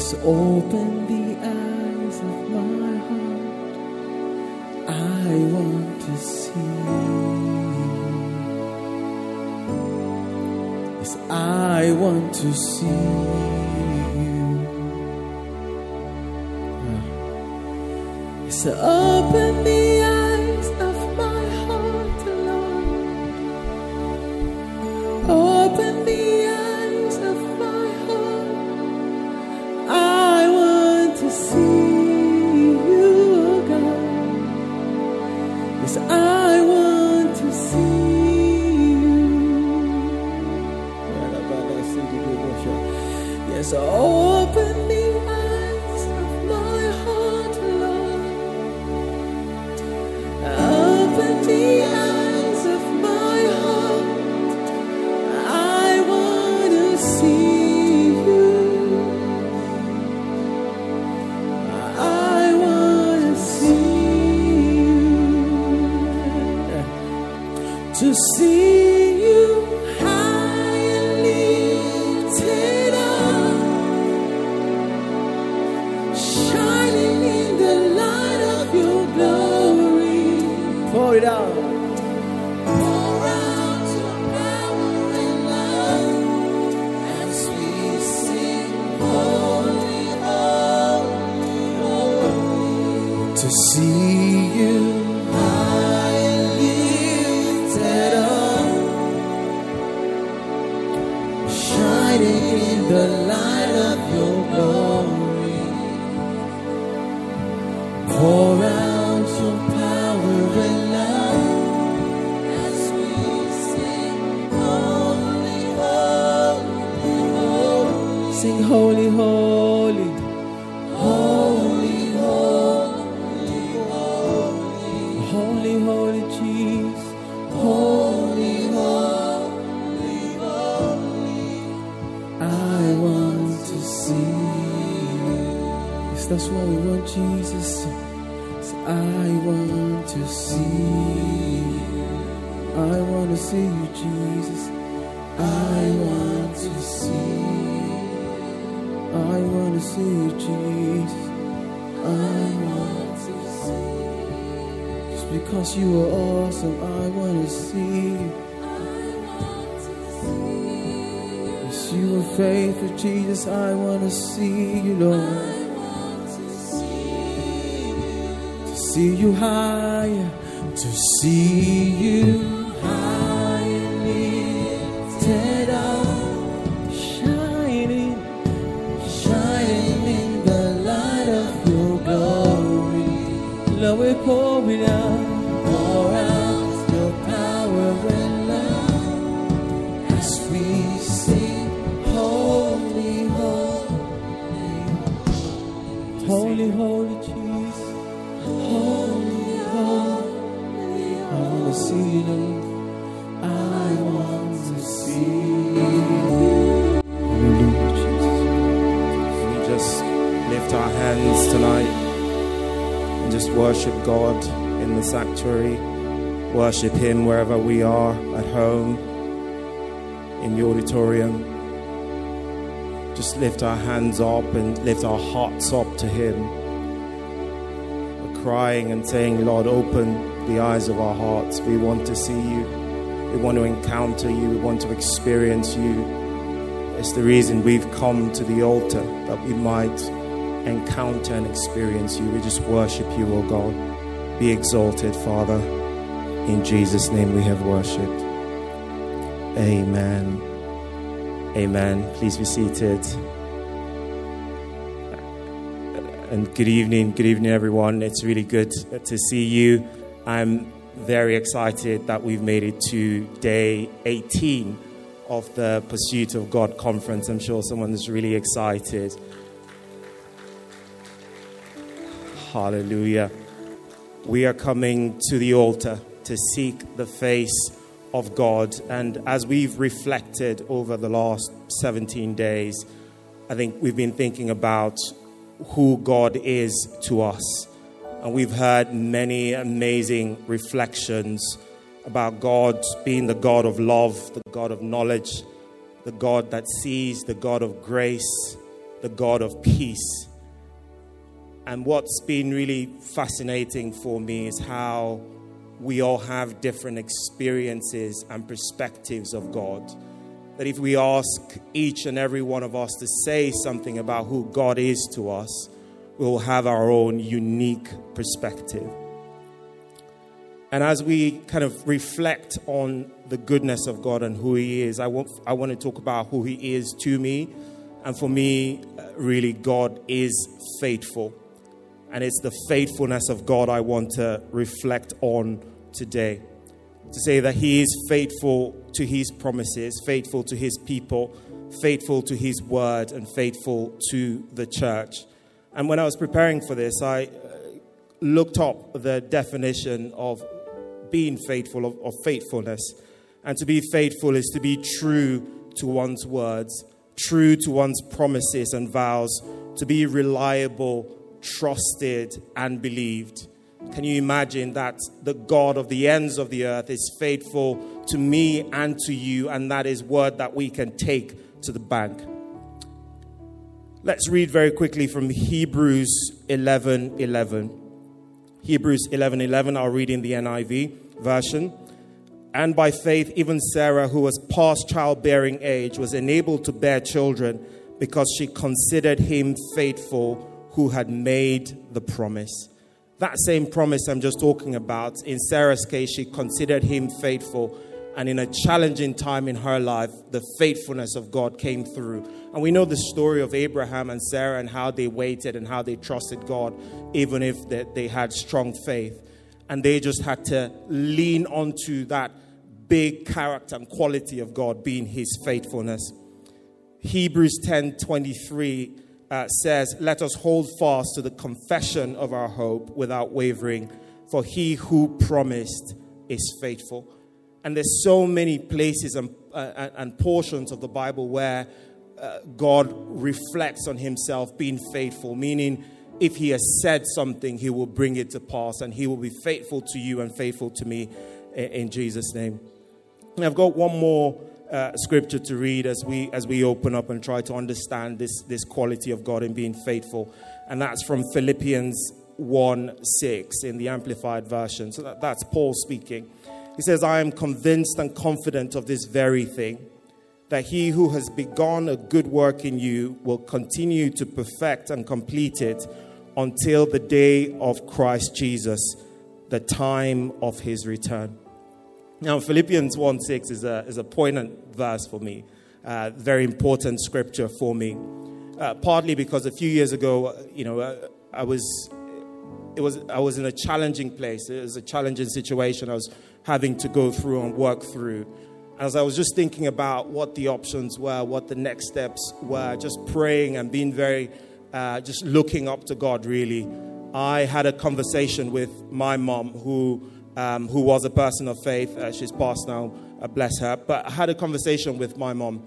Please open the eyes of my heart. I want to see. Yes, I want to see you. Ah. Open the Yes, open Sing, Holy, Holy, Holy, Holy, Holy, Holy, Holy, Jesus, Holy, Holy, Holy. I want to see. Yes, that's what we want, Jesus. I want to see. I want to see you, Jesus. I want to see. I want to see you, Jesus. I want to see you. Just because you are awesome, I want to see you. Yes, you are faithful, Jesus. I want to see you, Lord. I want to see you. To see you higher, to see you high Holy, Holy Jesus, Holy, Holy. I want to see you, I want to see you. Hallelujah, Jesus. We just lift our hands tonight and just worship God in the sanctuary, worship Him wherever we are at home, in the auditorium. Just lift our hands up and lift our hearts up to Him. We're crying and saying, Lord, open the eyes of our hearts. We want to see you. We want to encounter you. We want to experience you. It's the reason we've come to the altar that we might encounter and experience you. We just worship you, O God. Be exalted, Father. In Jesus' name we have worshipped. Amen. Amen. Please be seated. And good evening, good evening, everyone. It's really good to see you. I'm very excited that we've made it to day 18 of the Pursuit of God conference. I'm sure someone's really excited. Hallelujah. We are coming to the altar to seek the face of God. And as we've reflected over the last 17 days, I think we've been thinking about who God is to us. And we've heard many amazing reflections about God being the God of love, the God of knowledge, the God that sees, the God of grace, the God of peace. And what's been really fascinating for me is how we all have different experiences and perspectives of God. That if we ask each and every one of us to say something about who God is to us, we'll have our own unique perspective. And as we kind of reflect on the goodness of God and who He is, I want, I want to talk about who He is to me. And for me, uh, really, God is faithful. And it's the faithfulness of God I want to reflect on today. To say that He is faithful to His promises, faithful to His people, faithful to His word, and faithful to the church. And when I was preparing for this, I uh, looked up the definition of being faithful, of, of faithfulness. And to be faithful is to be true to one's words, true to one's promises and vows, to be reliable, trusted, and believed. Can you imagine that the God of the ends of the earth is faithful to me and to you, and that is word that we can take to the bank? Let's read very quickly from Hebrews 11 11. Hebrews 11 11, I'll read in the NIV version. And by faith, even Sarah, who was past childbearing age, was enabled to bear children because she considered him faithful who had made the promise. That same promise I'm just talking about, in Sarah's case, she considered him faithful. And in a challenging time in her life, the faithfulness of God came through. And we know the story of Abraham and Sarah and how they waited and how they trusted God, even if they, they had strong faith. And they just had to lean onto that big character and quality of God being his faithfulness. Hebrews 10 23 uh, says, Let us hold fast to the confession of our hope without wavering, for he who promised is faithful. And there's so many places and, uh, and portions of the Bible where uh, God reflects on himself being faithful, meaning if he has said something, he will bring it to pass and he will be faithful to you and faithful to me in Jesus' name. And I've got one more uh, scripture to read as we as we open up and try to understand this this quality of God in being faithful, and that's from Philippians 1 6 in the Amplified Version. So that, that's Paul speaking. He says, I am convinced and confident of this very thing that he who has begun a good work in you will continue to perfect and complete it until the day of Christ Jesus, the time of his return. Now, Philippians 1 6 is a, is a poignant verse for me, uh, very important scripture for me. Uh, partly because a few years ago, you know, uh, I was it was I was in a challenging place. It was a challenging situation I was having to go through and work through as I was just thinking about what the options were, what the next steps were, just praying and being very, uh, just looking up to God really, I had a conversation with my mom who, um, who was a person of faith. Uh, she's passed now, uh, bless her. But I had a conversation with my mom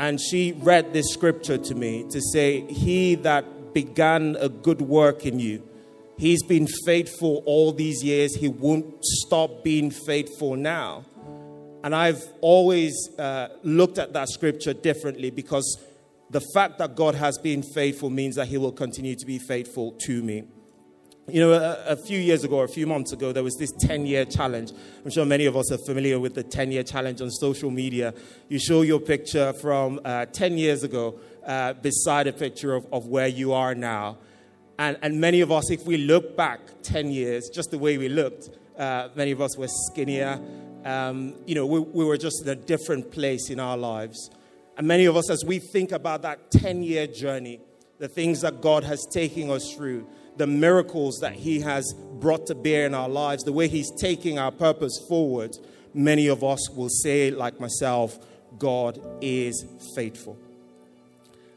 and she read this scripture to me to say, He that began a good work in you, He's been faithful all these years. He won't stop being faithful now. And I've always uh, looked at that scripture differently because the fact that God has been faithful means that He will continue to be faithful to me. You know, a, a few years ago, a few months ago, there was this 10 year challenge. I'm sure many of us are familiar with the 10 year challenge on social media. You show your picture from uh, 10 years ago uh, beside a picture of, of where you are now. And, and many of us, if we look back 10 years, just the way we looked, uh, many of us were skinnier, um, you know, we, we were just in a different place in our lives. And many of us, as we think about that 10 year journey, the things that God has taken us through, the miracles that He has brought to bear in our lives, the way He's taking our purpose forward, many of us will say, like myself, God is faithful.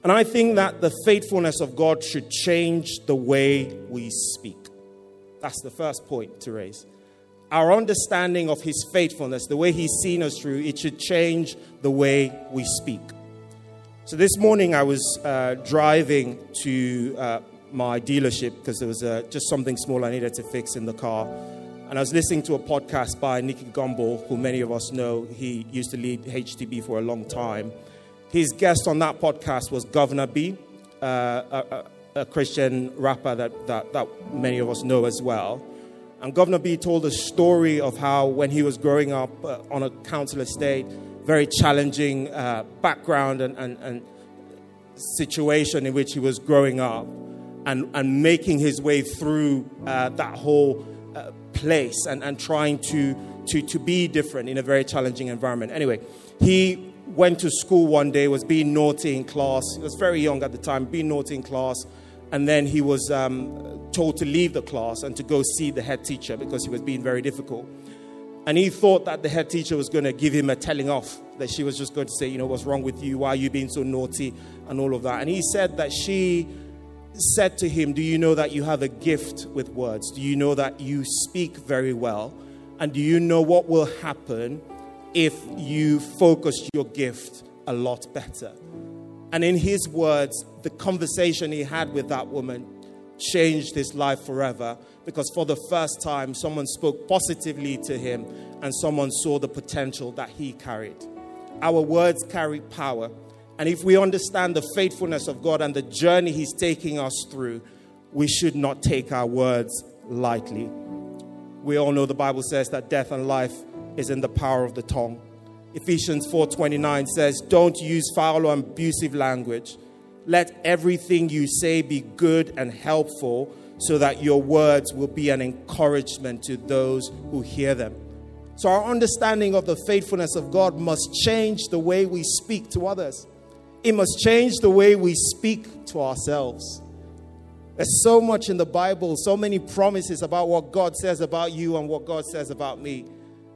And I think that the faithfulness of God should change the way we speak. That's the first point to raise. Our understanding of His faithfulness, the way He's seen us through, it should change the way we speak. So this morning I was uh, driving to uh, my dealership because there was uh, just something small I needed to fix in the car. And I was listening to a podcast by Nicky Gumbel, who many of us know. He used to lead HTB for a long time. His guest on that podcast was Guvna B, uh, a, a, Christian rapper that, that, that many of us know as well. And Guvna B told a story of how, when he was growing up uh, on a council estate, very challenging uh, background and, and, and, situation in which he was growing up, and, and making his way through uh, that whole uh, place and, and trying to, to, to be different in a very challenging environment. Anyway, he went to school one day, was being naughty in class. He was very young at the time, being naughty in class. And then he was um, told to leave the class and to go see the head teacher because he was being very difficult. And he thought that the head teacher was going to give him a telling off, that she was just going to say, you know, what's wrong with you? Why are you being so naughty? And all of that. And he said that she said to him, Do you know that you have a gift with words? Do you know that you speak very well? And do you know what will happen if you focus your gift a lot better. And in his words, the conversation he had with that woman changed his life forever because for the first time, someone spoke positively to him and someone saw the potential that he carried. Our words carry power. And if we understand the faithfulness of God and the journey he's taking us through, we should not take our words lightly. We all know the Bible says that death and life is in the power of the tongue. Ephesians 4:29 says, "Don't use foul or abusive language. Let everything you say be good and helpful, so that your words will be an encouragement to those who hear them." So our understanding of the faithfulness of God must change the way we speak to others. It must change the way we speak to ourselves. There's so much in the Bible, so many promises about what God says about you and what God says about me.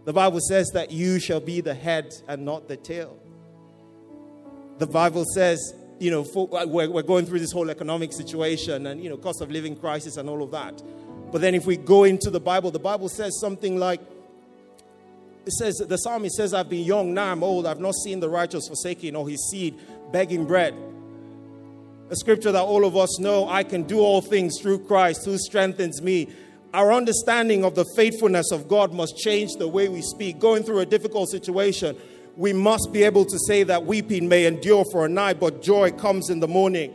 The Bible says that you shall be the head and not the tail. The Bible says, you know, for, uh, we're, we're going through this whole economic situation and, you know, cost of living crisis and all of that. But then if we go into the Bible, the Bible says something like, it says, the psalmist says, I've been young, now I'm old, I've not seen the righteous forsaken or his seed begging bread. A scripture that all of us know, I can do all things through Christ who strengthens me our understanding of the faithfulness of God must change the way we speak. Going through a difficult situation, we must be able to say that weeping may endure for a night, but joy comes in the morning.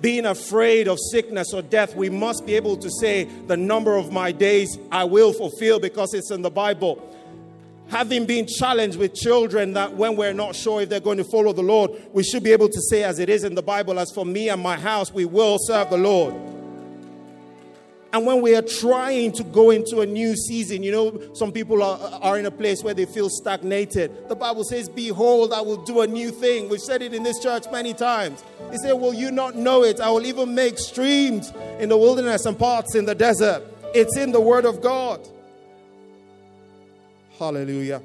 Being afraid of sickness or death, we must be able to say, The number of my days I will fulfill because it's in the Bible. Having been challenged with children that when we're not sure if they're going to follow the Lord, we should be able to say, as it is in the Bible, as for me and my house, we will serve the Lord. And when we are trying to go into a new season, you know, some people are, are in a place where they feel stagnated. The Bible says, Behold, I will do a new thing. We've said it in this church many times. He said, Will you not know it? I will even make streams in the wilderness and paths in the desert. It's in the Word of God. Hallelujah.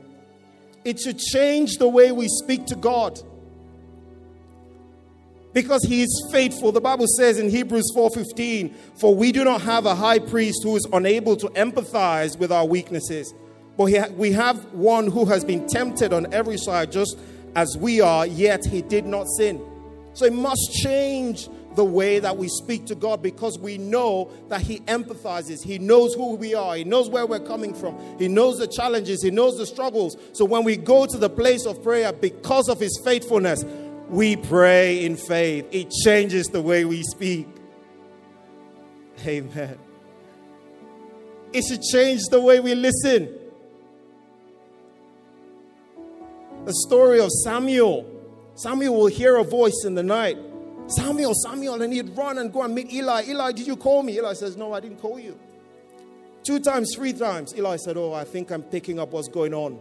It should change the way we speak to God because he is faithful. The Bible says in Hebrews 4:15, "For we do not have a high priest who is unable to empathize with our weaknesses, but we have one who has been tempted on every side just as we are, yet he did not sin." So it must change the way that we speak to God because we know that He empathizes. He knows who we are. He knows where we're coming from. He knows the challenges. He knows the struggles. So when we go to the place of prayer because of His faithfulness, we pray in faith, it changes the way we speak. Amen. It should change the way we listen. The story of Samuel. Samuel will hear a voice in the night. Samuel, Samuel, and he'd run and go and meet Eli. Eli, did you call me? Eli says, No, I didn't call you. Two times, three times. Eli said, Oh, I think I'm picking up what's going on.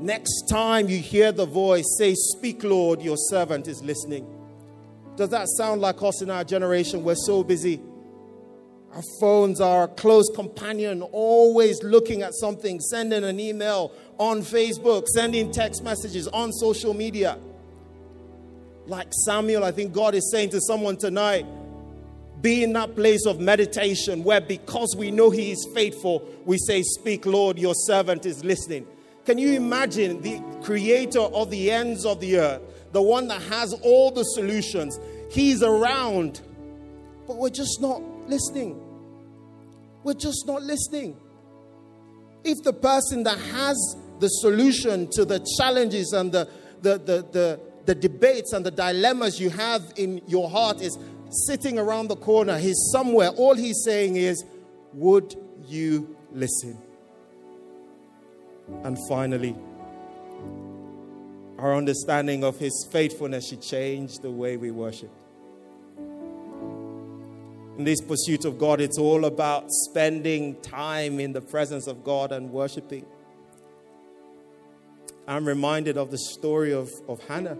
Next time you hear the voice, say, Speak, Lord, your servant is listening. Does that sound like us in our generation? We're so busy. Our phones are a close companion, always looking at something, sending an email on Facebook, sending text messages on social media. Like Samuel, I think God is saying to someone tonight be in that place of meditation where, because we know He is faithful, we say, Speak, Lord, your servant is listening. Can you imagine the creator of the ends of the earth, the one that has all the solutions? He's around, but we're just not listening. We're just not listening. If the person that has the solution to the challenges and the, the, the, the, the debates and the dilemmas you have in your heart is sitting around the corner, he's somewhere, all he's saying is, Would you listen? And finally, our understanding of his faithfulness should change the way we worship. In this pursuit of God, it's all about spending time in the presence of God and worshiping. I'm reminded of the story of, of Hannah.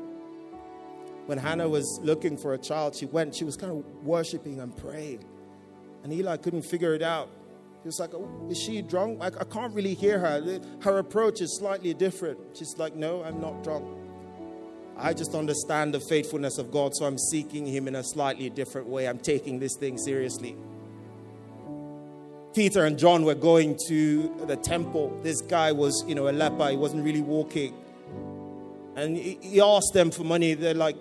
When Hannah was looking for a child, she went, she was kind of worshiping and praying. And Eli couldn't figure it out. He was like, oh, Is she drunk? I, I can't really hear her. Her approach is slightly different. She's like, No, I'm not drunk. I just understand the faithfulness of God, so I'm seeking Him in a slightly different way. I'm taking this thing seriously. Peter and John were going to the temple. This guy was, you know, a leper. He wasn't really walking. And he asked them for money. They're like,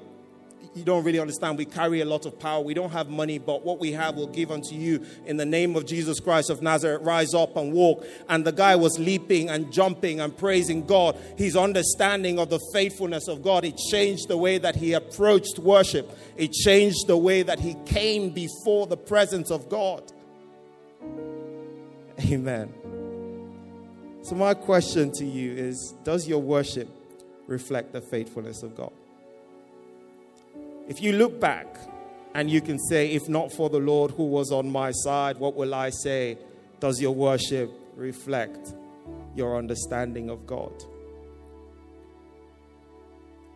you don't really understand. We carry a lot of power. We don't have money, but what we have we'll give unto you in the name of Jesus Christ of Nazareth. Rise up and walk. And the guy was leaping and jumping and praising God. His understanding of the faithfulness of God, it changed the way that he approached worship, it changed the way that he came before the presence of God. Amen. So, my question to you is Does your worship reflect the faithfulness of God? If you look back and you can say, if not for the Lord who was on my side, what will I say? Does your worship reflect your understanding of God?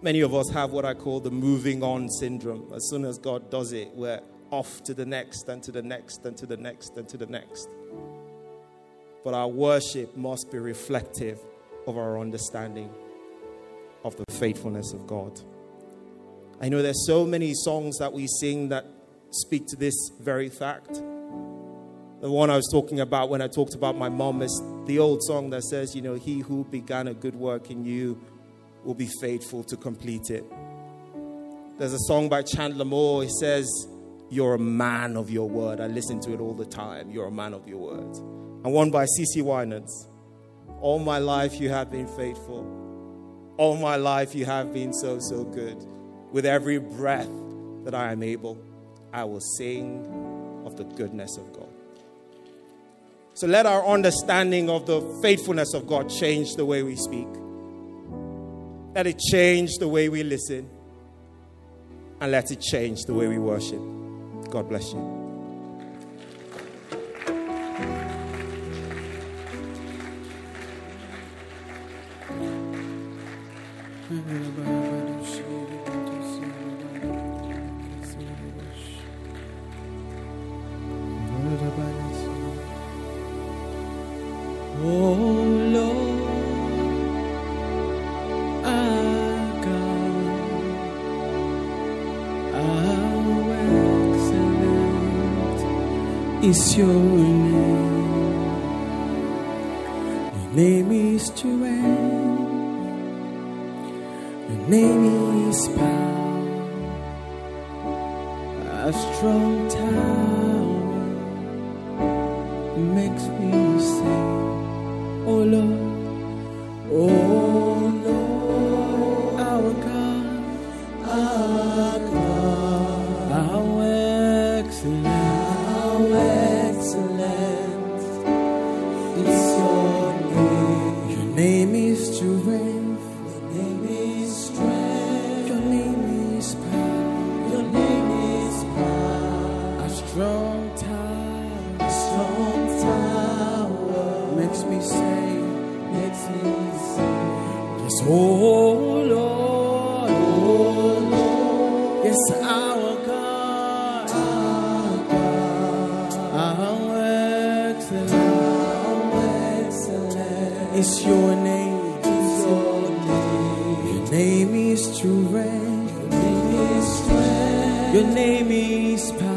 Many of us have what I call the moving on syndrome. As soon as God does it, we're off to the next and to the next and to the next and to the next. But our worship must be reflective of our understanding of the faithfulness of God. I know there's so many songs that we sing that speak to this very fact. The one I was talking about when I talked about my mom is the old song that says, you know, he who began a good work in you will be faithful to complete it. There's a song by Chandler Moore. He says, You're a man of your word. I listen to it all the time. You're a man of your word. And one by CeCe Winans. All my life you have been faithful. All my life you have been so, so good. With every breath that I am able, I will sing of the goodness of God. So let our understanding of the faithfulness of God change the way we speak. Let it change the way we listen. And let it change the way we worship. God bless you. Is your name. Your name is strength. Your name is power. A strong tower makes me reign. Your name is power.